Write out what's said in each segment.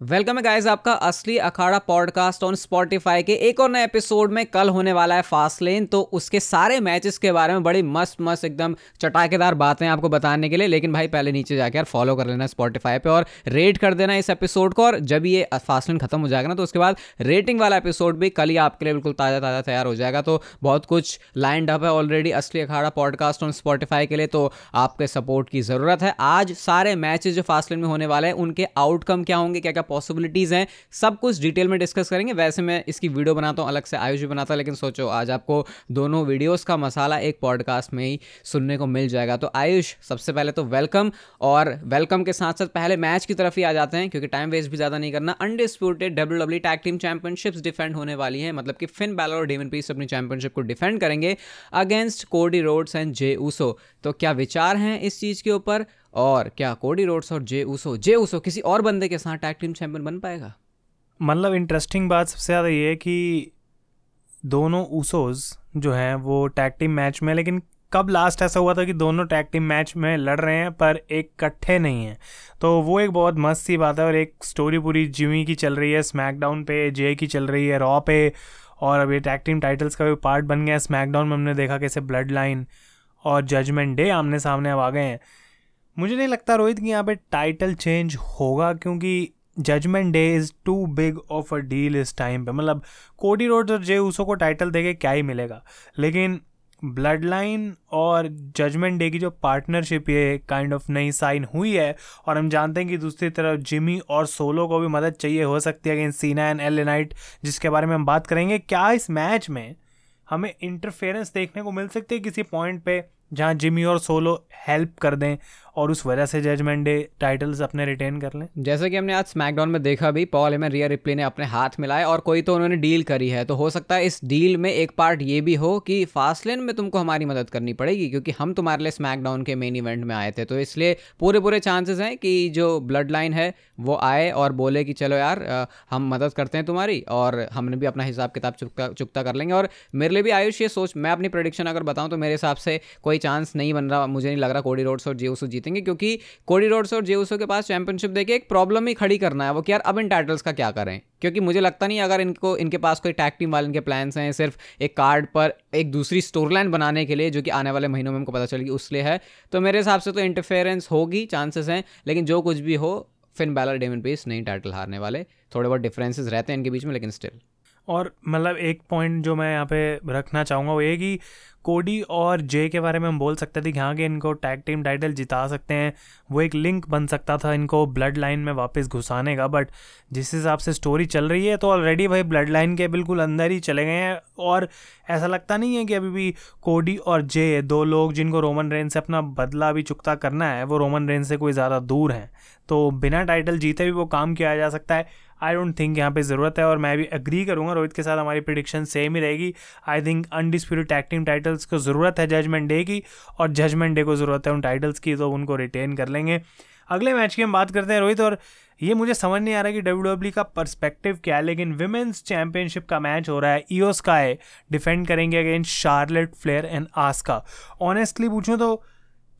Welcome है guys आपका असली अखाड़ा पॉडकास्ट ऑन स्पॉटिफाई के एक और नए एपिसोड में। कल होने वाला है फास्ट लेन तो उसके सारे मैचेस के बारे में बड़ी मस्त मस्त, एकदम चटाकेदार बातें आपको बताने के लिए। लेकिन भाई, पहले नीचे जाकर फॉलो कर लेना स्पॉटिफाई पे और रेट कर देना इस एपिसोड को। और जब ये फास्ट लेन खत्म हो जाएगा ना तो उसके बाद रेटिंग वाला एपिसोड भी कल ही आपके लिए बिल्कुल ताज़ा ताज़ा तैयार हो जाएगा। तो बहुत कुछ लाइंड अप है ऑलरेडी असली अखाड़ा पॉडकास्ट ऑन स्पॉटिफाई के लिए तो आपके सपोर्ट की ज़रूरत है। आज सारे मैचेस जो फास्ट लेन में होने वाले हैं, उनके आउटकम क्या होंगे क्या क्या पॉसिबिलिटीज़ हैं। सब कुछ डिटेल में डिस्कस करेंगे। वैसे मैं इसकी वीडियो बनाता हूँ, अलग से आयुष भी बनाता लेकिन सोचो, आज आपको दोनों वीडियोस का मसाला एक पॉडकास्ट में ही सुनने को मिल जाएगा। तो आयुष, सबसे पहले तो वेलकम और वेलकम के साथ साथ पहले मैच की तरफ़ ही आ जाते हैं, क्योंकि टाइम वेस्ट भी ज़्यादा नहीं करना। Undisputed W W tag team championships defend होने वाली है मतलब कि फिन बैलर और डेमन पीस अपनी चैंपियनशिप को डिफेंड करेंगे against Cody Rhodes and Jey Uso तो क्या विचार हैं इस चीज़ के ऊपर? और क्या, कोडी रोड्स और जे ऊसो जे ऊसो किसी और बंदे के साथ टैग टीम चैंपियन बन पाएगा? मतलब इंटरेस्टिंग बात सबसे ज़्यादा ये है कि दोनों ऊसोज जो हैं वो टैग टीम मैच में, लेकिन कब लास्ट ऐसा हुआ था कि दोनों टैग टीम मैच में लड़ रहे हैं, पर एक इकट्ठे नहीं हैं? तो वो एक बहुत मस्त सी बात है और एक स्टोरी पूरी जिमी की चल रही है स्मैकडाउन पे जे की चल रही है रॉ पे, और अब ये टैग टीम टाइटल्स का भी पार्ट बन गया है। स्मैकडाउन में हमने देखा कैसे ब्लड लाइन और जजमेंट डे आमने सामने अब आ गए हैं। मुझे नहीं लगता रोहित कि यहाँ पे टाइटल चेंज होगा क्योंकि judgment day is too big of a deal इस टाइम पे। मतलब कोडी रोड और जे उसो को टाइटल देके क्या ही मिलेगा। लेकिन ब्लड लाइन और जजमेंट डे की जो पार्टनरशिप ये काइंड ऑफ़ नई साइन हुई है और हम जानते हैं कि दूसरी तरफ़ जिमी और सोलो को भी मदद चाहिए हो सकती है अगेंस्ट सीना एंड एल नाइट जिसके बारे में हम बात करेंगे। क्या इस मैच में हमें इंटरफेरेंस देखने को मिल सकती है किसी पॉइंट पे जहाँ जिमी और सोलो हेल्प कर दें और उस वजह से जजमेंट डे टाइटल्स अपने रिटेन कर लें। जैसे कि हमने आज स्मैकडाउन में देखा भी पॉल एमन रिया रिप्ले ने अपने हाथ मिलाए और कोई तो उन्होंने डील करी है। तो हो सकता है इस डील में एक पार्ट ये भी हो कि फास्ट लेन में तुमको हमारी मदद करनी पड़ेगी, क्योंकि हम तुम्हारे लिए स्मैकडाउन के मेन इवेंट में आए थे। तो इसलिए पूरे पूरे चांसेस हैं कि जो ब्लड लाइन है, वो आए और बोले कि चलो यार हम मदद करते हैं तुम्हारी और हमने भी अपना हिसाब किताब चुकता चुकता कर लेंगे। और मेरे लिए भी आयुष ये सोच, मैं अपनी प्रोडिक्शन अगर बताऊँ तो मेरे हिसाब से कोई चांस नहीं बन रहा, मुझे नहीं लग रहा कोडी रोड्स और जेऊसो जीतेंगे क्योंकि कोडी रोड्स और जेऊसो के पास चैंपियनशिप देके एक प्रॉब्लम ही खड़ी करना है, वो कि यार अब इन टाइटल्स का क्या करें? क्योंकि मुझे लगता नहीं अगर इनको, इनके पास कोई टैग टीम वाले, इनके प्लान्स हैं, सिर्फ़ एक कार्ड पर एक दूसरी स्टोरी लाइन बनाने के लिए, जो कि आने वाले महीनों में हमको पता चलेगी, उसलिए है। तो मेरे हिसाब से तो इंटरफेरेंस होगी चांसेस हैं, लेकिन जो कुछ भी हो फिन बैलर डेमन पेस नहीं टाइटल हारने वाले, थोड़े बहुत डिफरेंसेस रहते हैं इनके बीच में, लेकिन स्टिल और मतलब एक पॉइंट जो मैं यहाँ पे रखना चाहूँगा वो ये कि कोडी और जे के बारे में हम बोल सकते थे कि हाँ कि इनको टैग टीम टाइटल जिता सकते हैं। वो एक लिंक बन सकता था इनको ब्लड लाइन में वापस घुसाने का बट जिस हिसाब से स्टोरी चल रही है तो ऑलरेडी भाई ब्लड लाइन के बिल्कुल अंदर ही चले गए हैं। और ऐसा लगता नहीं है कि अभी भी कोडी और जे दो लोग जिनको रोमन रेन से अपना बदला भी चुकता करना है, वो रोमन रेन से कोई ज़्यादा दूर हैं। तो बिना टाइटल जीते भी वो काम किया जा सकता है। आई डोंट थिंक यहाँ पे ज़रूरत है और मैं भी अग्री करूँगा, रोहित के साथ हमारी प्रिडिक्शन सेम ही रहेगी। I think undisputed tag team titles को ज़रूरत है जजमेंट डे की और जजमेंट डे को ज़रूरत है उन टाइटल्स की तो उनको रिटेन कर लेंगे। अगले मैच की हम बात करते हैं रोहित, और ये मुझे समझ नहीं आ रहा कि डब्ल्यू डब्ल्यू का परस्पेक्टिव क्या है, लेकिन विमेंस चैंपियनशिप का मैच हो रहा है। ईओस का है डिफेंड करेंगे against Charlotte Flair and Asuka honestly पूछूँ तो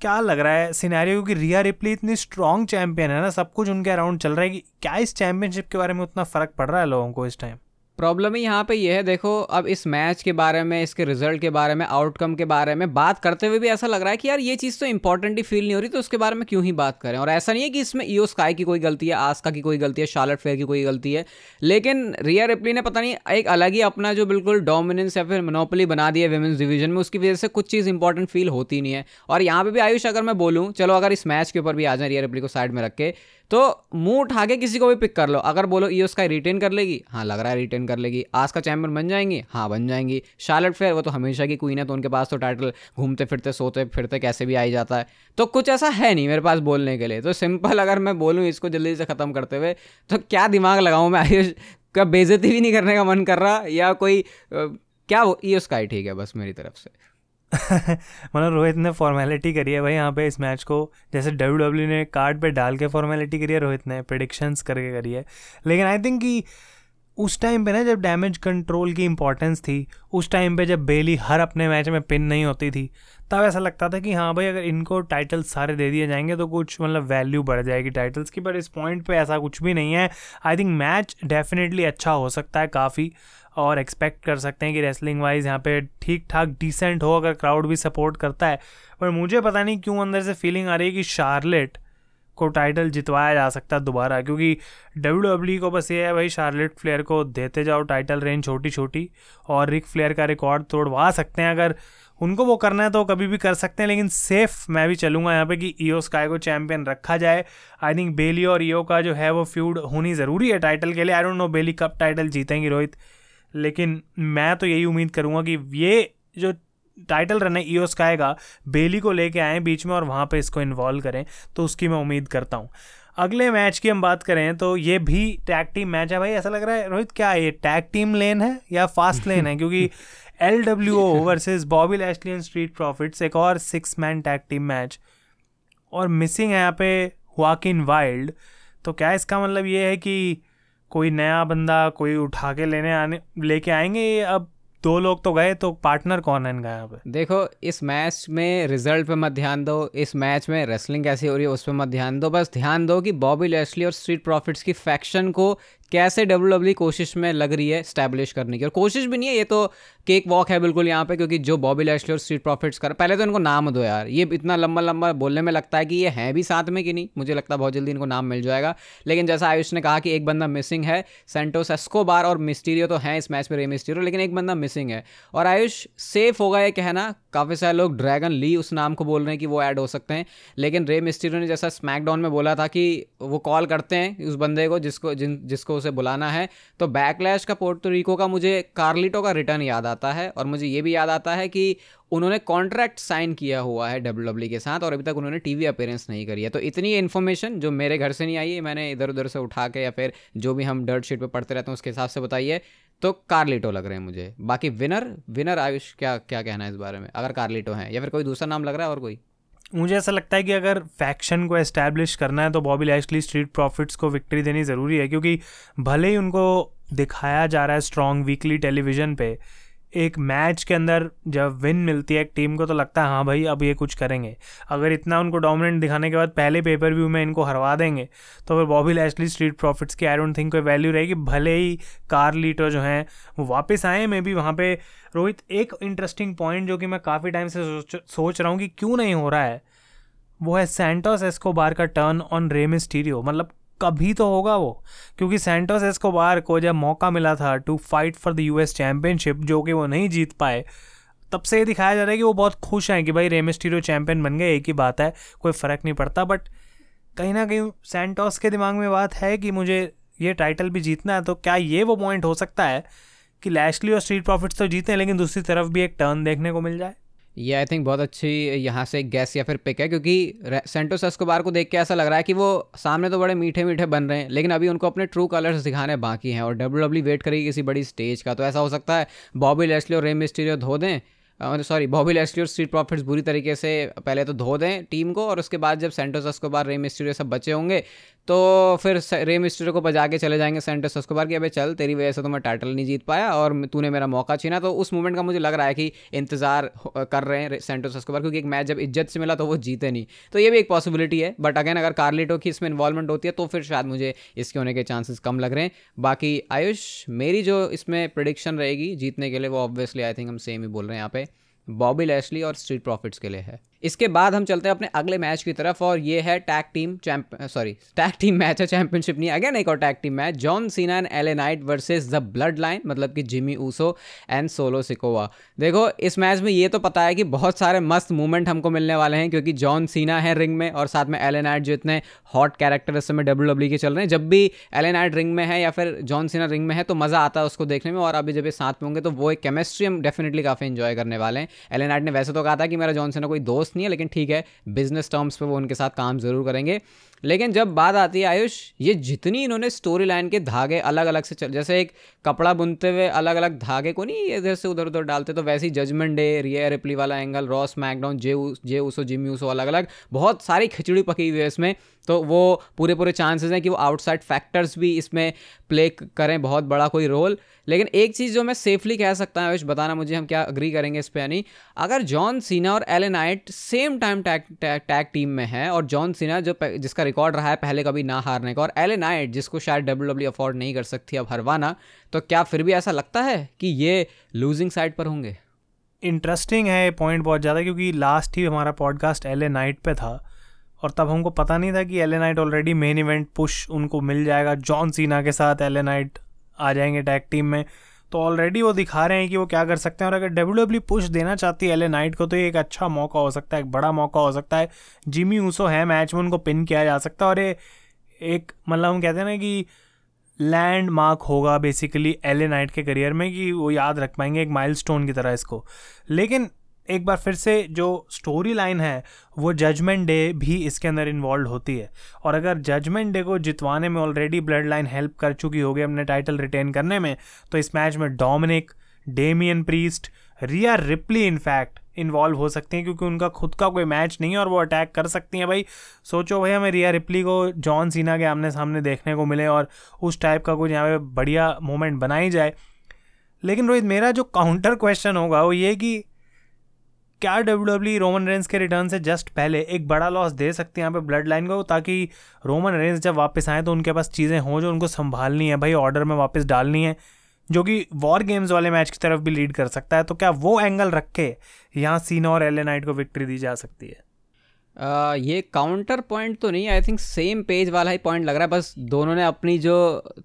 क्या लग रहा है सिनेरियो क्योंकि रिया रिप्ली इतनी स्ट्रॉन्ग चैंपियन है ना, सब कुछ उनके अराउंड चल रहा है कि क्या इस चैंपियनशिप के बारे में उतना फ़र्क पड़ रहा है लोगों को इस टाइम प्रॉब्लम ही यहाँ पे ये है, देखो, अब इस मैच के बारे में, इसके रिज़ल्ट के बारे में, आउटकम के बारे में बात करते हुए भी ऐसा लग रहा है कि यार ये चीज़ तो इंपॉर्टेंट ही फील नहीं हो रही तो उसके बारे में क्यों ही बात करें? और ऐसा नहीं है कि इसमें ईओ स्काई की कोई गलती है, आस्का की कोई गलती है, शार्लट फेयर की कोई गलती है, लेकिन रिया रिप्ली ने पता नहीं एक अलग ही अपना जो बिल्कुल डोमिनेंस या फिर मोनोपली बना दिया वेमेंस डिवीज़न में, उसकी वजह से कुछ चीज़ इंपॉर्टेंट फील होती नहीं है। और यहाँ पर भी आयुष, अगर मैं बोलूँ, चलो अगर इस मैच के ऊपर भी आ जाए रिया रिप्ली को साइड में रख के तो मुँह उठा के किसी को भी पिक कर लो। अगर बोलो ईओ स्काई रिटेन कर लेगी हाँ लग रहा है रिटेन कर लेगी। आज का चैम्पियन बन जाएँगी? हाँ बन जाएँगी। शार्लेट फेयर वो तो हमेशा की क्वीन है तो उनके पास तो टाइटल घूमते फिरते सोते फिरते कैसे भी आई जाता है। तो कुछ ऐसा है नहीं मेरे पास बोलने के लिए। तो सिंपल अगर मैं बोलूँ इसको जल्दी से ख़त्म करते हुए तो क्या दिमाग लगाऊँ मैं? आयुष का बेजती भी नहीं करने का मन कर रहा? या कोई क्या वो ई स्काई ठीक है बस मेरी तरफ़ से। मतलब रोहित ने फॉर्मेलिटी करी है भाई यहाँ पे इस मैच को। जैसे डब्ल्यू डब्ल्यू ने कार्ड पे डाल के फॉर्मेलिटी करी है, रोहित ने प्रडिक्शंस करके करी है। लेकिन आई थिंक कि उस टाइम पे ना जब डैमेज कंट्रोल की इंपॉर्टेंस थी, उस टाइम पे जब बेली हर अपने मैच में पिन नहीं होती थी, तब ऐसा लगता था कि हाँ भाई अगर इनको टाइटल सारे दे दिए जाएँगे तो कुछ मतलब वैल्यू बढ़ जाएगी टाइटल्स की। बट इस पॉइंट पे ऐसा कुछ भी नहीं है। आई थिंक मैच डेफिनेटली अच्छा हो सकता है काफ़ी। और एक्सपेक्ट कर सकते हैं कि रेसलिंग वाइज यहाँ पे ठीक ठाक डिसेंट हो अगर क्राउड भी सपोर्ट करता है। पर मुझे पता नहीं क्यों अंदर से फीलिंग आ रही है कि शार्लेट को टाइटल जितवाया जा सकता है दोबारा, क्योंकि डब्ल्यू डब्ल्यू को बस ये है भाई शार्लेट फ्लेयर को देते जाओ टाइटल रेंज छोटी छोटी और रिक फ्लेयर का रिकॉर्ड तोड़वा सकते हैं। अगर उनको वो करना है तो कभी भी कर सकते हैं, लेकिन सेफ़ मैं भी चलूँगा यहाँ पे कि ईओ स्काई को चैंपियन रखा जाए। आई थिंक बेली और ईओ का जो है वो फ्यूड होनी ज़रूरी है टाइटल के लिए। आई डोंट नो बेली कब टाइटल जीतेंगी रोहित। लेकिन मैं तो यही उम्मीद करूँगा कि ये जो टाइटल रन है ईओ स्काई का बेली को लेके आए बीच में और वहाँ पे इसको इन्वॉल्व करें तो उसकी मैं उम्मीद करता हूँ। अगले मैच की हम बात करें तो ये भी टैग टीम मैच है भाई। ऐसा लग रहा है रोहित क्या है ये टैग टीम लेन है या फास्ट लेन है? क्योंकि L W O versus Bobby Lashley and Street Profits एक और six man tag team match और मिसिंग है यहाँ पे वाकिन वाइल्ड तो क्या इसका मतलब ये है कि कोई नया बंदा कोई उठा के लेने आने, लेके आएँगे अब? दो लोग तो गए तो पार्टनर कौन है इनका यहाँ पे? देखो, इस मैच में रिज़ल्ट पे मत ध्यान दो, इस मैच में रेसलिंग कैसी हो रही है उस पर मत ध्यान दो, बस ध्यान दो कि बॉबी लेस्ली और स्ट्रीट प्रॉफिट्स की फैक्शन को कैसे डब्ल्यू डब्ल्यू कोशिश में लग रही है स्टैब्लिश करने की? और कोशिश भी नहीं है, ये तो केक वॉक है बिल्कुल यहाँ पे, क्योंकि जो बॉबी लैशली और स्ट्रीट प्रॉफिट्स कर, पहले तो इनको नाम दो यार। ये इतना लंबा लंबा बोलने में लगता है कि ये हैं भी साथ में कि नहीं? मुझे लगता है बहुत जल्दी इनको नाम मिल जाएगा। लेकिन जैसा आयुष ने कहा कि एक बंदा मिसिंग है सेंटोस एस्कोबार और मिस्टीरियो तो हैं इस मैच में रे मिस्टीरियो लेकिन एक बंदा मिसिंग है। और आयुष सेफ़ होगा ये कहना काफ़ी सारे लोग ड्रैगन ली उस नाम को बोल रहे हैं कि वो ऐड हो सकते हैं। लेकिन रे मिस्टीरियो ने जैसा स्मैकडाउन में बोला था कि वो कॉल करते हैं उस बंदे को जिसको, जिन, जिसको उसे बुलाना है। तो बैकलैश का पोर्टोरिको का मुझे कार्लिटो का रिटर्न याद आता है और मुझे ये भी याद आता है कि उन्होंने कॉन्ट्रैक्ट साइन किया हुआ है डब्ल्यू डब्ल्यू के साथ और अभी तक उन्होंने टीवी अपेयरेंस नहीं करी है। तो इतनी इन्फॉर्मेशन जो मेरे घर से नहीं आई है मैंने इधर उधर से उठा के या फिर जो भी हम डर्ट शीट पर पढ़ते रहते हैं उसके हिसाब से बताइए। तो कार्लिटो लग रहे हैं मुझे। बाकी विनर विनर आयुष, क्या क्या कहना है इस बारे में? अगर कार्लिटो है, या फिर कोई दूसरा नाम लग रहा है और कोई? मुझे ऐसा लगता है कि अगर फैक्शन को एस्टैब्लिश करना है तो बॉबी लैशली स्ट्रीट प्रॉफिट्स को विक्ट्री देनी ज़रूरी है, क्योंकि भले ही उनको दिखाया जा रहा है स्ट्रॉन्ग वीकली टेलीविज़न पे एक मैच के अंदर जब विन मिलती है एक टीम को तो लगता है हाँ भाई, अब ये कुछ करेंगे। अगर इतना उनको डोमिनेंट दिखाने के बाद पहले पेपर व्यू में इनको हरवा देंगे तो फिर बॉबी लैशली स्ट्रीट प्रॉफिट्स की आई डोंट थिंक कोई वैल्यू रहेगी। भले ही कार लीटर जो हैं, वो वापस आए, मे भी वहाँ पर रोहित, एक इंटरेस्टिंग पॉइंट जो कि मैं काफ़ी टाइम से सोच सोच रहा हूँ कि क्यों नहीं हो रहा है, वो है सेंटोस एस्कोबार का टर्न ऑन रेमिस्टीरियो मतलब कभी तो होगा वो। क्योंकि सेंटोस एस्कोबार को जब मौका मिला था to fight for the US championship जो कि वो नहीं जीत पाए, तब से ये दिखाया जा रहा है कि वो बहुत खुश हैं कि भाई रेमिस्टीरियो चैंपियन बन गए, एक ही बात है, कोई फ़र्क नहीं पड़ता। बट कहीं ना कहीं सेंटोस के दिमाग में बात है कि मुझे ये टाइटल भी जीतना है तो क्या ये वो पॉइंट हो सकता है कि लैशली और स्ट्रीट प्रॉफिट्स तो जीते हैं लेकिन दूसरी तरफ़ भी एक टर्न देखने को मिल जाए? ये आई थिंक बहुत अच्छी यहाँ से गैस या फिर पिक है, क्योंकि सेंटोस एस्कोबार को देख के ऐसा लग रहा है कि वो सामने तो बड़े मीठे मीठे बन रहे हैं, लेकिन अभी उनको अपने ट्रू कलर्स दिखाने बाकी हैं और डब्ल्यू डब्ल्यू वेट करेगी किसी बड़ी स्टेज का। तो ऐसा हो सकता है बॉबी लेस्ली और रेम मिस्टीरियो धो दें सॉरी बॉबी लेस्ली और स्ट्रीट प्रॉफिट्स बुरी तरीके से पहले तो धो दें टीम को और उसके बाद जब सेंटोस एस्कोबार रेम मिस्टीरियो सब बचे होंगे तो फिर रे मिस्टर को बजा के चले जाएँगे सेंटर बार कि, अबे चल, तेरी वजह से तो मैं टाइटल नहीं जीत पाया और तूने मेरा मौका छीना। तो उस मोमेंट का मुझे लग रहा है कि इंतज़ार कर रहे हैं सेंटर बार क्योंकि एक मैच जब इज़्ज़त से मिला तो वो जीते नहीं। तो ये भी एक पॉसिबिलिटी है बट अगेन अगर कार्लिटो की इसमें इन्वॉल्वमेंट होती है तो फिर शायद मुझे इसके होने के चांसेस कम लग रहे हैं। बाकी आयुष, मेरी जो इसमें प्रडिक्शन रहेगी जीतने के लिए, वो ऑब्वियसली आई थिंक हम सेम ही बोल रहे हैं यहाँ पे। बॉबी लेस्ली और स्ट्रीट प्रॉफिट्स के लिए है। इसके बाद हम चलते हैं अपने अगले मैच की तरफ़, और ये है tag team champ sorry tag team match है चैंपियनशिप नहीं अगेन एक और tag team match John Cena and LA Knight versus the blood line मतलब कि Jimmy Uso and Solo Sikoa देखो, इस मैच में ये तो पता है कि बहुत सारे मस्त मूवमेंट हमको मिलने वाले हैं, क्योंकि जॉन सीना है रिंग में, और साथ में एले नाइट जो इतने हॉट कैरेक्टर इस समय डब्ल्यू डब्ल्यू के चल रहे हैं। जब भी एले नाइट रिंग में है या फिर जॉन सीना रिंग में है तो मज़ा आता है उसको देखने में, और अभी जब ये साथ में होंगे तो वो एक केमिस्ट्री हम डेफिनेटली काफ़ी इन्जॉय करने वाले हैं। एले नाइट ने वैसे तो कहा था कि मेरा जॉन सीना कोई दोस्त नहीं है, लेकिन ठीक है बिज़नेस टर्म्स पर वो उनके साथ काम ज़रूर करेंगे। लेकिन जब बात आती है आयुष, ये जितनी इन्होंने स्टोरी लाइन के धागे अलग अलग से चल, जैसे एक कपड़ा बुनते हुए अलग अलग धागे को नहीं इधर से उधर उधर डालते तो वैसे ही जजमेंट डे रिया रिप्ली वाला एंगल रॉस मैकडॉन Jey Jey Uso Jimmy Uso अलग अलग बहुत सारी खिचड़ी पकी हुई है इसमें तो वो पूरे पूरे चांसेस हैं कि वो आउटसाइड फैक्टर्स भी इसमें प्ले करें, बहुत बड़ा कोई रोल लेकिन एक चीज़ जो मैं सेफली कह सकता हूँ आयुष, बताना मुझे हम क्या अग्री करेंगे इस पर यानी अगर जॉन सीना और LA Knight same time tag tag team में है और जॉन सीना जो जिसका रिकॉर्ड रहा है पहले कभी ना हारने का और एलेनाइट जिसको शायद डब्ल्यू डब्ल्यू अफोर्ड नहीं कर सकती अब हरवाना तो क्या फिर भी ऐसा लगता है कि ये लूजिंग साइड पर होंगे? इंटरेस्टिंग है ये पॉइंट बहुत ज़्यादा क्योंकि लास्ट ही हमारा पॉडकास्ट एल नाइट पे था और तब हमको पता नहीं था कि L Knight already main event push उनको मिल जाएगा। जॉन सीना के साथ एल नाइट आ जाएँगे टैग टीम में। तो ऑलरेडी वो दिखा रहे हैं कि वो क्या कर सकते हैं। और अगर डब्ल्यू डब्ल्यू पुश देना चाहती है एल नाइट को तो ये एक अच्छा मौका हो सकता है, एक बड़ा मौका हो सकता है। जिमी ऊसो है मैच में, उनको पिन किया जा सकता है। और ये एक मतलब हम कहते हैं ना कि लैंड मार्क होगा बेसिकली एल नाइट के करियर में, कि वो याद रख पाएँगे एक माइलस्टोन की तरह इसको। लेकिन एक बार फिर से जो स्टोरी लाइन है, वो जजमेंट डे भी इसके अंदर इन्वॉल्व होती है। और अगर जजमेंट डे को जितवाने में ऑलरेडी ब्लड लाइन हेल्प कर चुकी होगी अपने टाइटल रिटेन करने में तो इस मैच में Dominik Damian Priest Rhea Ripley in fact involve हो सकती हैं, क्योंकि उनका खुद का कोई मैच नहीं है और वो अटैक कर सकती हैं। भाई, सोचो भाई, हमें रिया रिप्ली को जॉन सीना के आमने सामने देखने को मिले और उस टाइप का कुछ यहाँ पे बढ़िया मोमेंट बनाई जाए। लेकिन रोहित, मेरा जो काउंटर क्वेश्चन होगा वो ये कि क्या डब्ल्यू रोमन रेंज के रिटर्न से जस्ट पहले एक बड़ा लॉस दे सकते हैं यहाँ पे ब्लड लाइन को, ताकि रोमन रेंज जब वापस आए तो उनके पास चीज़ें हों जो उनको संभालनी है। भाई ऑर्डर में वापस डालनी है, जो कि वॉर गेम्स वाले मैच की तरफ़ भी लीड कर सकता है। तो क्या वो एंगल रख के यहाँ सीना और एल नाइट को विक्ट्री दी जा सकती है? ये काउंटर पॉइंट तो नहीं आई थिंक सेम पेज वाला ही पॉइंट लग रहा है, बस दोनों ने अपनी जो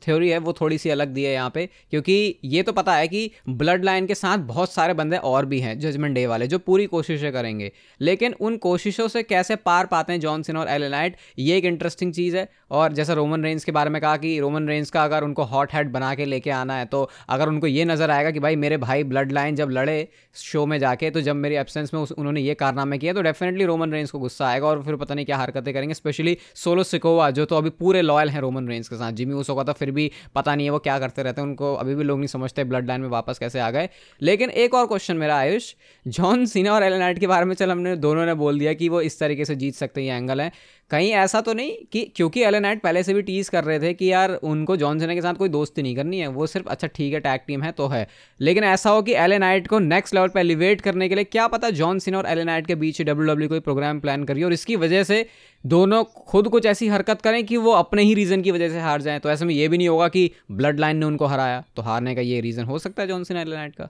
थ्योरी है वो थोड़ी सी अलग दी है यहाँ पे, क्योंकि ये तो पता है कि ब्लड लाइन के साथ बहुत सारे बंदे और भी हैं जजमेंट डे वाले, जो पूरी कोशिशें करेंगे। लेकिन उन कोशिशों से कैसे पार पाते हैं जॉनसन और एलेनाइट ये एक इंटरेस्टिंग चीज़ है। और जैसा रोमन रेंज के बारे में कहा कि रोमन रेंज का अगर उनको हॉट हेड बना के लेके आना है तो अगर उनको ये नज़र आएगा कि भाई मेरे भाई ब्लड लाइन जब लड़े शो में जाके तो जब मेरी एबसेंस में उन्होंने ये कारनामे किया तो डेफिनेटली रोमन रेंज को गुस्सा आएगा और फिर पता नहीं क्या हरकतें करेंगे स्पेशली सोलो सिकोवा जो तो अभी पूरे लॉयल हैं रोमन रेंज के साथ। जिमी उसो का तो फिर भी पता नहीं है वो क्या करते रहते हैं, उनको अभी भी लोग नहीं समझते ब्लड लाइन में वापस कैसे आ गए। लेकिन एक और क्वेश्चन मेरा, आयुष जॉन सीना और एलेनाइट के बारे में चल, हमने दोनों ने बोल दिया कि वो इस तरीके से जीत सकते हैं एंगल है। कहीं ऐसा तो नहीं कि क्योंकि एलेनाइट पहले से भी टीज कर रहे थे कि यार उनको जॉन सीना के साथ कोई दोस्ती नहीं करनी है, वो सिर्फ़ अच्छा ठीक है टैग टीम है तो है। लेकिन ऐसा हो कि एलेनाइट को नेक्स्ट लेवल पर एलिवेट करने के लिए क्या पता जॉन सीना और एलेनाइट के बीच डब्ल्यू डब्ल्यू कोई प्रोग्राम प्लान करिए और इसकी वजह से दोनों खुद कुछ ऐसी हरकत करें कि वो अपने ही रीज़न की वजह से हार जाएँ। तो ऐसे में ये भी नहीं होगा कि ब्लड लाइन ने उनको हराया। तो हारने का ये रीज़न हो सकता है जॉन सीना एलेनाइट का।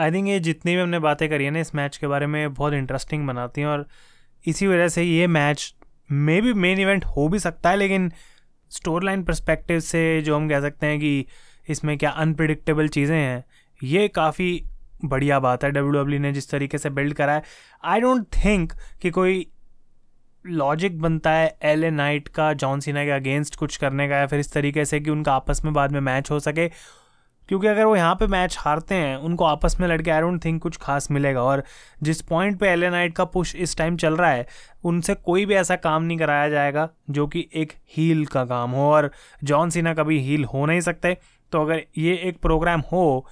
आई थिंक ये जितनी भी हमने बातें करी है ना, इस मैच के बारे में बहुत इंटरेस्टिंग बनाती हैं और इसी वजह से ये match may be main event हो भी सकता है, लेकिन स्टोर लाइन परस्पेक्टिव से जो हम कह सकते हैं कि इसमें क्या अनप्रडिक्टेबल चीज़ें हैं, ये काफ़ी बढ़िया बात है। डब्ल्यू डब्ल्यू ने जिस तरीके से बिल्ड करा है। आई डोंट थिंक कि कोई लॉजिक बनता है एल ए नाइट का जॉन सीना के अगेंस्ट कुछ करने का या फिर इस तरीके से कि उनका आपस में बाद में मैच हो सके। क्योंकि अगर वो यहाँ पे मैच हारते हैं, उनको आपस में लड़के आई डोंट थिंक कुछ खास मिलेगा। और जिस पॉइंट पे एल ए नाइट का पुश इस टाइम चल रहा है, उनसे कोई भी ऐसा काम नहीं कराया जाएगा जो कि एक हील का काम हो। और जॉन सीना कभी हील हो नहीं सकते। तो अगर ये एक प्रोग्राम हो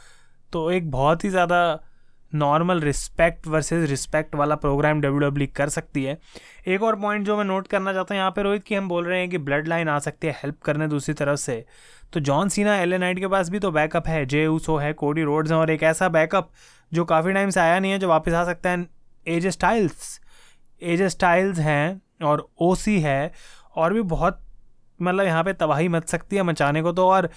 तो एक बहुत ही ज़्यादा नॉर्मल रिस्पेक्ट वर्सेस रिस्पेक्ट वाला प्रोग्राम डब्ल्यू डब्ल्यू e कर सकती है। एक और पॉइंट जो मैं नोट करना चाहता हूँ यहाँ पे रोहित कि हम बोल रहे हैं कि ब्लड लाइन आ सकती है हेल्प करने दूसरी तरफ़ से। तो जॉन सीना एल नाइट के पास भी तो बैकअप है जे ऊसो है कोडी रोड्स हैं और एक ऐसा बैकअप जो काफ़ी टाइम से आया नहीं है, जो वापस आ सकता है एज स्टाइल्स एज स्टाइल्स हैं और ओसी है और भी बहुत मतलब यहाँ पे तबाही मच सकती है मचाने को तो और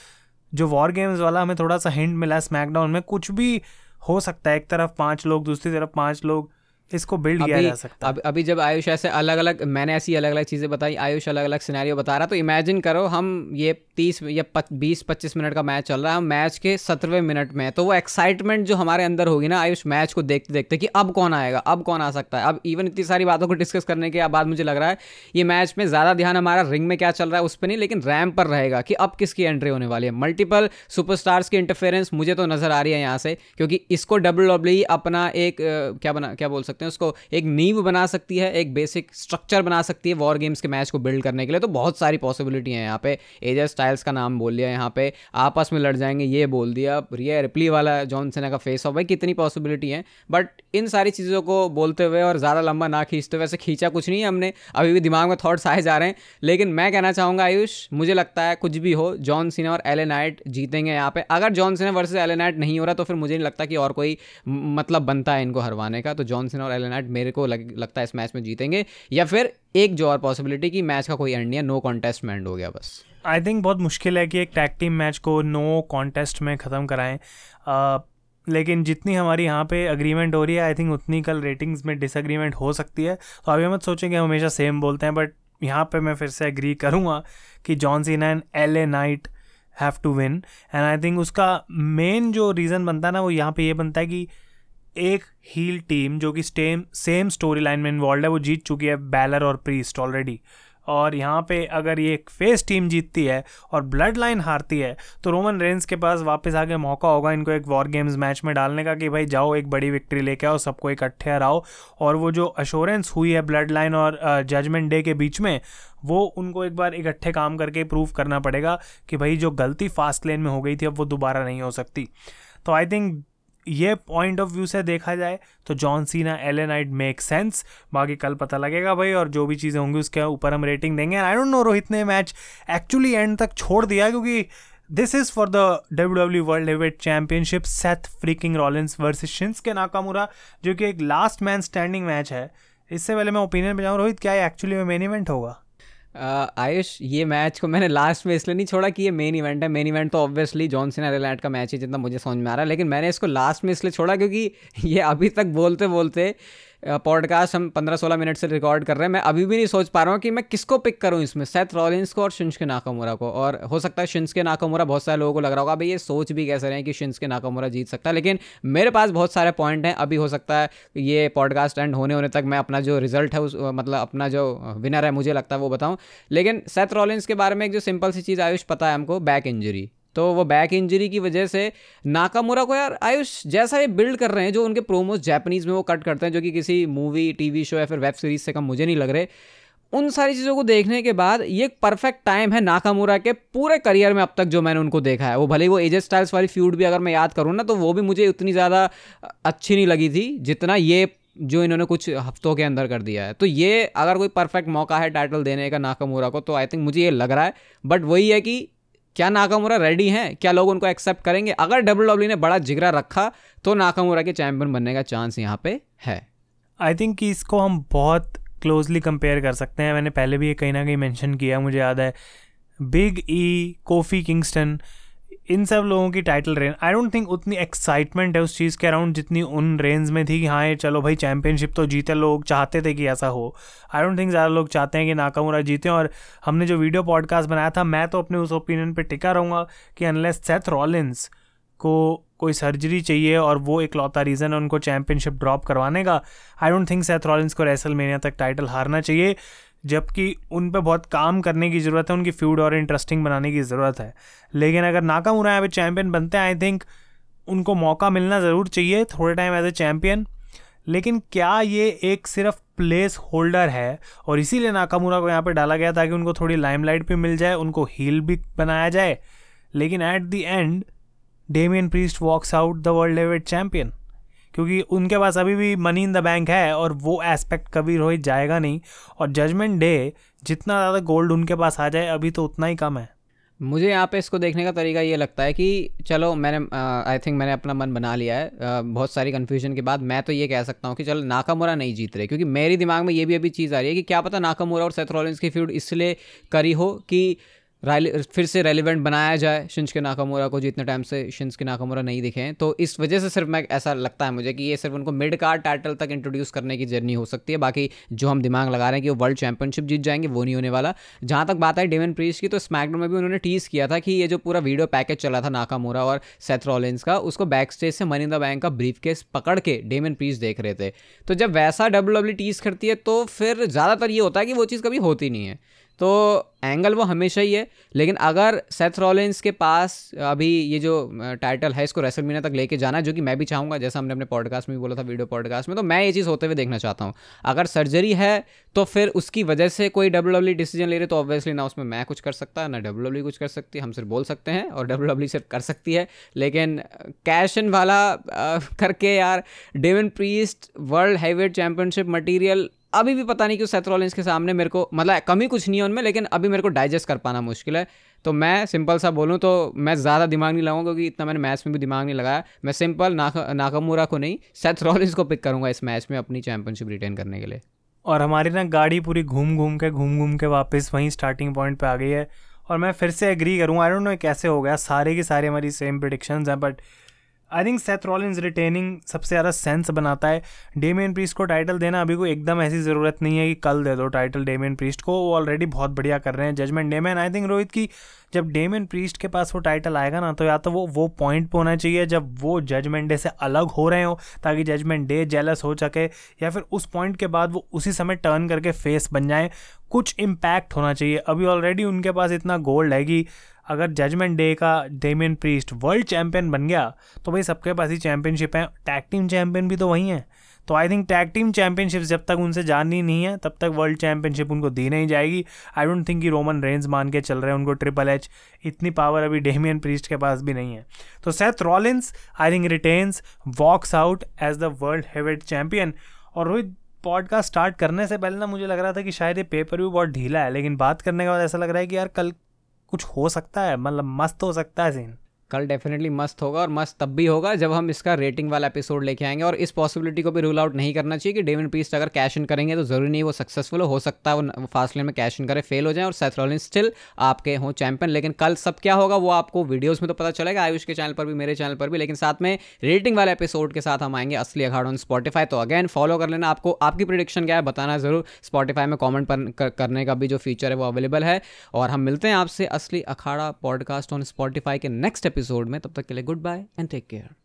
जो वॉर गेम्स वाला हमें थोड़ा सा हिंट मिला स्मैकडाउन में, कुछ भी हो सकता है एक तरफ़ पाँच लोग दूसरी तरफ़ पाँच लोग इसको बिल्ड किया जा सकता है। अभी जब आयुष ऐसे अलग अलग मैंने ऐसी अलग अलग चीज़ें बताई आयुष अलग अलग सिनेरियो बता रहा तो इमेजिन करो हम ये तीस या बीस पच्चीस मिनट का मैच चल रहा है हम मैच के सत्रहवें मिनट में तो वो एक्साइटमेंट जो हमारे अंदर होगी ना आयुष मैच को देखते देखते कि अब कौन आएगा अब कौन आ सकता है। अब इवन इतनी सारी बातों को डिस्कस करने के बाद मुझे लग रहा है ये मैच में ज़्यादा ध्यान हमारा रिंग में क्या चल रहा है उस पर नहीं लेकिन रैम पर रहेगा कि अब किसकी एंट्री होने वाली है। मल्टीपल सुपरस्टार्स की इंटरफेरेंस मुझे तो नज़र आ रही है यहाँ से क्योंकि इसको डब्ल्यू डब्ल्यू अपना एक क्या बना क्या बोल सकते सकते हैं, उसको एक नींव बना सकती है, एक बेसिक स्ट्रक्चर बना सकती है वॉर गेम्स के मैच को बिल्ड करने के लिए। तो बहुत सारी पॉसिबिलिटी हैं यहाँ पे। एजे स्टाइल्स का नाम बोल लिया यहाँ पे। आपस में लड़ जाएँगे, ये बोल दिया। रिया रिप्ली वाला जॉन सेना का फेस ऑफ़ भाई कितनी पॉसिबिलिटी है। बट इन सारी चीज़ों को बोलते हुए और ज़्यादा लंबा ना खींचते वैसे खींचा कुछ नहीं है हमने। अभी भी दिमाग में थॉट्स आए जा रहे हैं। लेकिन मैं कहना चाहूँगा, आयुष, मुझे लगता है कुछ भी हो जॉन सीना और एले नाइट जीतेंगे यहाँ पे। अगर जॉन सीना वर्सेज एले नाइट नहीं हो रहा तो फिर मुझे नहीं लगता कि और कोई मतलब बनता है इनको हरवाने का। तो जॉन सीना और एले नाइट मेरे को लग, लगता है इस मैच में जीतेंगे। या फिर एक जो और पॉसिबिलिटी कि मैच का कोई एंड नहीं है नो कॉन्टेस्ट में एंड हो गया बस। आई थिंक बहुत मुश्किल है कि एक टैग टीम मैच को नो कॉन्टेस्ट में ख़त्म कराएँ। लेकिन जितनी हमारी यहाँ पे अग्रीमेंट हो रही है आई थिंक उतनी कल रेटिंग्स में डिसअग्रीमेंट हो सकती है। तो अभी मत सोचें कि हम हमेशा सेम बोलते हैं बट यहाँ पे मैं फिर से एग्री करूँगा कि John Cena and L A Knight have to win and I think उसका मेन जो रीज़न बनता है ना वो यहाँ पे ये यह बनता है कि एक हील टीम जो कि सेम सेम स्टोरी लाइन में इन्वॉल्व है, वो जीत चुकी है बैलर और प्रीस्ट ऑलरेडी और यहाँ पे अगर ये एक फेस टीम जीतती है और ब्लड लाइन हारती है तो रोमन रेंस के पास वापस आके मौका होगा इनको एक वॉर गेम्स मैच में डालने का कि भाई जाओ, एक बड़ी विक्ट्री लेके आओ, सबको इकट्ठे हराओ। और वो जो अश्योरेंस हुई है ब्लड लाइन और जजमेंट डे के बीच में, वो उनको एक बार इकट्ठे काम करके प्रूव करना पड़ेगा कि भाई जो गलती फास्ट लेन में हो गई थी, अब वो दोबारा नहीं हो सकती। तो आई थिंक ये पॉइंट ऑफ़ व्यू से देखा जाए तो जॉन सीना एलेनाइट मेक सेंस बाकी कल पता लगेगा भाई, और जो भी चीज़ें होंगी उसके ऊपर हम रेटिंग देंगे। आई डोंट नो रोहित ने मैच एक्चुअली एंड तक छोड़ दिया, क्योंकि this is for the W W world heavyweight championship Seth freaking Rollins versus Shinsuke Nakamura जो कि एक लास्ट मैन स्टैंडिंग मैच है। इससे पहले मैं ओपिनियन जाऊँ रोहित क्या एक्चुअली में मेन इवेंट होगा? आयुष, ये मैच को मैंने लास्ट में इसलिए नहीं छोड़ा कि ये मेन इवेंट है। मेन इवेंट तो ऑब्वियसली जॉन सीना रिलैंड का मैच है जितना मुझे समझ में आ रहा है, लेकिन मैंने इसको लास्ट में इसलिए छोड़ा क्योंकि ये अभी तक बोलते बोलते पॉडकास्ट हम पंद्रह सोलह मिनट से रिकॉर्ड कर रहे हैं। मैं अभी भी नहीं सोच पा रहा हूँ कि मैं किसको पिक करूँ इसमें सेथ रॉलिंस को और शिंस के नाकामुरा को। और हो सकता है शिंस के नाकामुरा बहुत सारे लोगों को लग रहा होगा भाई ये सोच भी कैसे रहे हैं कि शिंस के नाकामुरा जीत सकता है? लेकिन मेरे पास बहुत सारे पॉइंट हैं। अभी हो सकता है ये पॉडकास्ट एंड होने होने तक मैं अपना जो रिज़ल्ट है उस मतलब अपना जो विनर है, मुझे लगता है वो बताऊँ। लेकिन सेथ रॉलिंस के बारे में एक जो सिंपल सी चीज़ आयुष पता है हमको बैक इंजरी तो वो बैक इंजरी की वजह से नाकामुरा को यार आयुष जैसा ये बिल्ड कर रहे हैं, जो उनके प्रोमोज जैपनीज में वो कट करते हैं, जो कि किसी मूवी टीवी शो या फिर वेब सीरीज़ से कम मुझे नहीं लग रहे। उन सारी चीज़ों को देखने के बाद ये एक परफेक्ट टाइम है नाकामुरा के पूरे करियर में अब तक जो मैंने उनको देखा है। वो भले ही वो एजे स्टाइल्स वाली फ्यूड भी अगर मैं याद करूँ ना तो वो भी मुझे उतनी ज़्यादा अच्छी नहीं लगी थी, जितना ये जो इन्होंने कुछ हफ्तों के अंदर कर दिया है। तो ये अगर कोई परफेक्ट मौका है टाइटल देने का नाकामुरा को तो आई थिंक मुझे ये लग रहा है। बट वही है कि क्या नाकामुरा रेडी हैं? क्या लोग उनको एक्सेप्ट करेंगे? अगर डब्ल्यू डब्ल्यू ने बड़ा जिगरा रखा तो नाकामुरा के चैंपियन बनने का चांस यहाँ पे है। आई थिंक कि इसको हम बहुत क्लोजली कंपेयर कर सकते हैं। मैंने पहले भी ये कहीं ना कहीं मैंशन किया, मुझे याद है। बिग ई कोफी किंगस्टन इन सब लोगों की title reign I don't think उतनी एक्साइटमेंट है उस चीज़ के अराउंड जितनी उन रेंज में थी कि हाँ ये चलो भाई चैंपियनशिप तो जीते लोग, चाहते थे कि ऐसा हो। आई डोंट थिंक ज़्यादा लोग चाहते हैं कि नाकामुरा जीते और हमने जो वीडियो पॉडकास्ट बनाया था, मैं तो अपने उस ओपिनियन पर टिका रहूँगा कि अनलेस सेथ रॉलिन्स को कोई सर्जरी चाहिए और वो एक लौता रीज़न है उनको चैंपियनशिप ड्रॉप करवाने का I don't think Seth Rollins को रेसल तक टाइटल हारना चाहिए। जबकि उन पर बहुत काम करने की ज़रूरत है, उनकी फ्यूड और इंटरेस्टिंग बनाने की ज़रूरत है। लेकिन अगर नाकामुरा यहाँ पे चैम्पियन बनते हैं आई थिंक उनको मौका मिलना ज़रूर चाहिए थोड़े टाइम एज ए चैम्पियन लेकिन क्या ये एक सिर्फ़ प्लेस होल्डर है और इसीलिए नाकामुरा को यहाँ पे डाला गया ताकि उनको थोड़ी लाइमलाइट भी मिल जाए, उनको हील भी बनाया जाए। लेकिन at the end Damian Priest walks out the world heavyweight champion क्योंकि उनके पास अभी भी मनी इन द बैंक है और वो एस्पेक्ट कभी रोहित जाएगा नहीं। और जजमेंट डे जितना ज़्यादा गोल्ड उनके पास आ जाए अभी तो उतना ही कम है। मुझे यहाँ पे इसको देखने का तरीका ये लगता है कि चलो मैंने आई थिंक मैंने अपना मन बना लिया है। आ, बहुत सारी कन्फ्यूज़न के बाद मैं तो ये कह सकता हूँ कि चलो नाकामुरा नहीं जीत रहे। क्योंकि मेरे दिमाग में ये भी अभी चीज़ आ रही है कि क्या पता नाकामुरा और सेथरोलिंस की फ्यूड इसलिए करी हो कि फिर से रेलिवेंट बनाया जाए शिंस के नाकामोरा को जितने टाइम से शिंस के नाकामोरा नहीं दिखे हैं। तो इस वजह से सिर्फ़ मैं, ऐसा लगता है मुझे कि ये सिर्फ़ उनको मिड कार्ड टाइटल तक इंट्रोड्यूस करने की जर्नी हो सकती है। बाकी जो हम दिमाग लगा रहे हैं कि वो वर्ल्ड चैंपियनशिप जीत जाएँगे, वो नहीं होने वाला। जहाँ तक बात है डेवन प्रीस की तो स्मैकडो में भी उन्होंने टीज किया था कि ये जो पूरा वीडियो पैकेज चला था नाकामोरा और सेथ रॉलिन्स का, उसको बैक स्टेज से मनी द बैंक का ब्रीफ केस पकड़ के डेमन प्रीस देख रहे थे। तो जब वैसा डब्ल्यू डब्ल्यू टीज करती है तो फिर ज़्यादातर ये होता है कि वो चीज़ कभी होती नहीं है। तो एंगल वो हमेशा ही है। लेकिन अगर सेथ रॉलिंस के पास अभी ये जो टाइटल है, इसको रेसल मीना तक लेके जाना जो कि मैं भी चाहूँगा, जैसा हमने अपने पॉडकास्ट में बोला था वीडियो पॉडकास्ट में तो मैं ये चीज़ होते हुए देखना चाहता हूँ। अगर सर्जरी है तो फिर उसकी वजह से कोई डब्ल्यू डब्ल्यू डिसीज़न ले रहे तो ऑब्वियसली ना उसमें मैं कुछ कर सकता, ना डब्ल्यू डब्ल्यू कुछ कर सकती, हम सिर्फ़ बोल सकते हैं, और डब्ल्यू डब्ल्यू सिर्फ़ कर सकती है। लेकिन कैश इन वाला करके यार Damian Priest world heavyweight championship material अभी भी पता नहीं क्यों सेथ के सामने मेरे को मतलब कमी कुछ नहीं है उनमें, लेकिन अभी मेरे को डाइजेस्ट कर पाना मुश्किल है। तो मैं सिंपल सा बोलूँ तो मैं ज़्यादा दिमाग नहीं लगाऊँगा क्योंकि इतना मैंने मैच में भी दिमाग नहीं लगाया। मैं सिंपल नाकामूरा को नहीं सेथ को पिक करूँगा इस मैच में अपनी चैंपियनशिप रिटेन करने के लिए। और हमारी ना गाड़ी पूरी घूम घूम के, घूम घूम के वापस वहीं स्टार्टिंग पॉइंट पे आ गई है। और मैं फिर से एग्री करूँगा आई डोंट नो कैसे हो गया, सारे की सारे हमारी सेम प्रिडिक्शंस हैं but I think Seth Rollins retaining सबसे ज़्यादा सेंस बनाता है। डेमियन प्रीस्ट को टाइटल देना अभी कोई एकदम ऐसी ज़रूरत नहीं है कि कल दे दो टाइटल डेमियन प्रीस्ट को। वो ऑलरेडी बहुत बढ़िया कर रहे हैं। Judgment Damian I think Rohit की जब डेमियन प्रीस्ट के पास वो टाइटल आएगा ना तो या तो वो वो पॉइंट पे होना चाहिए जब वो जजमेंट डे से अलग हो रहे हो, ताकि जजमेंट डे जेलस हो सके, या फिर उस पॉइंट के बाद वो उसी समय टर्न करके फेस बन जाए। कुछ इम्पैक्ट होना चाहिए। अभी ऑलरेडी उनके पास इतना गोल्ड है कि अगर जजमेंट डे का डेमियन प्रीस्ट वर्ल्ड चैंपियन बन गया तो भाई सबके पास ही चैंपियनशिप है। टैग टीम चैंपियन भी तो वही है। तो I think tag team championship जब तक उनसे जाननी नहीं है, तब तक वर्ल्ड चैंपियनशिप उनको दी नहीं जाएगी। आई डोंट थिंक कि रोमन रेंज मान के चल रहे हैं उनको ट्रिपल एच इतनी पावर अभी डेमियन प्रीस्ट के पास भी नहीं है। तो Seth Rollins I think retains walks out as the world heavyweight champion और रोहित पॉडकास्ट स्टार्ट करने से पहले ना मुझे लग रहा था कि शायद ये पेपर भी बहुत ढीला है, लेकिन बात करने के बाद ऐसा लग रहा है कि यार कल कुछ हो सकता है मतलब मस्त हो सकता है सीन कल डेफिनेटली मस्त होगा और मस्त तब भी होगा जब हम इसका रेटिंग वाला एपिसोड लेके आएँगे। और इस पॉसिबिलिटी को भी रूल आउट नहीं करना चाहिए कि डेविन पीस्ट अगर कैश इन करेंगे तो ज़रूरी नहीं वो सक्सेसफुल हो सकता है वो फास्ट लेन में कैश इन करे फेल हो जाए और सेथ रॉलिंस स्टिल आपके हों चैंपियन लेकिन कल सब क्या होगा वो आपको वीडियोस में तो पता चलेगा, आयुष के चैनल पर भी, मेरे चैनल पर भी। लेकिन साथ में रेटिंग वाले एपिसोड के साथ हम आएँगे असली अखाड़ ऑन स्पॉटीफाई तो अगेन फॉलो कर लेना आपको। आपकी प्रिडिक्शन क्या है बताना ज़रूर। स्पॉटीफाई में कॉमेंट करने का भी जो फीचर है वो अवेलेबल है। और हम मिलते हैं आपसे Asli Akhada podcast on Spotify के नेक्स्ट एपिसोड एपिसोड में तब तक के लिए goodbye and take care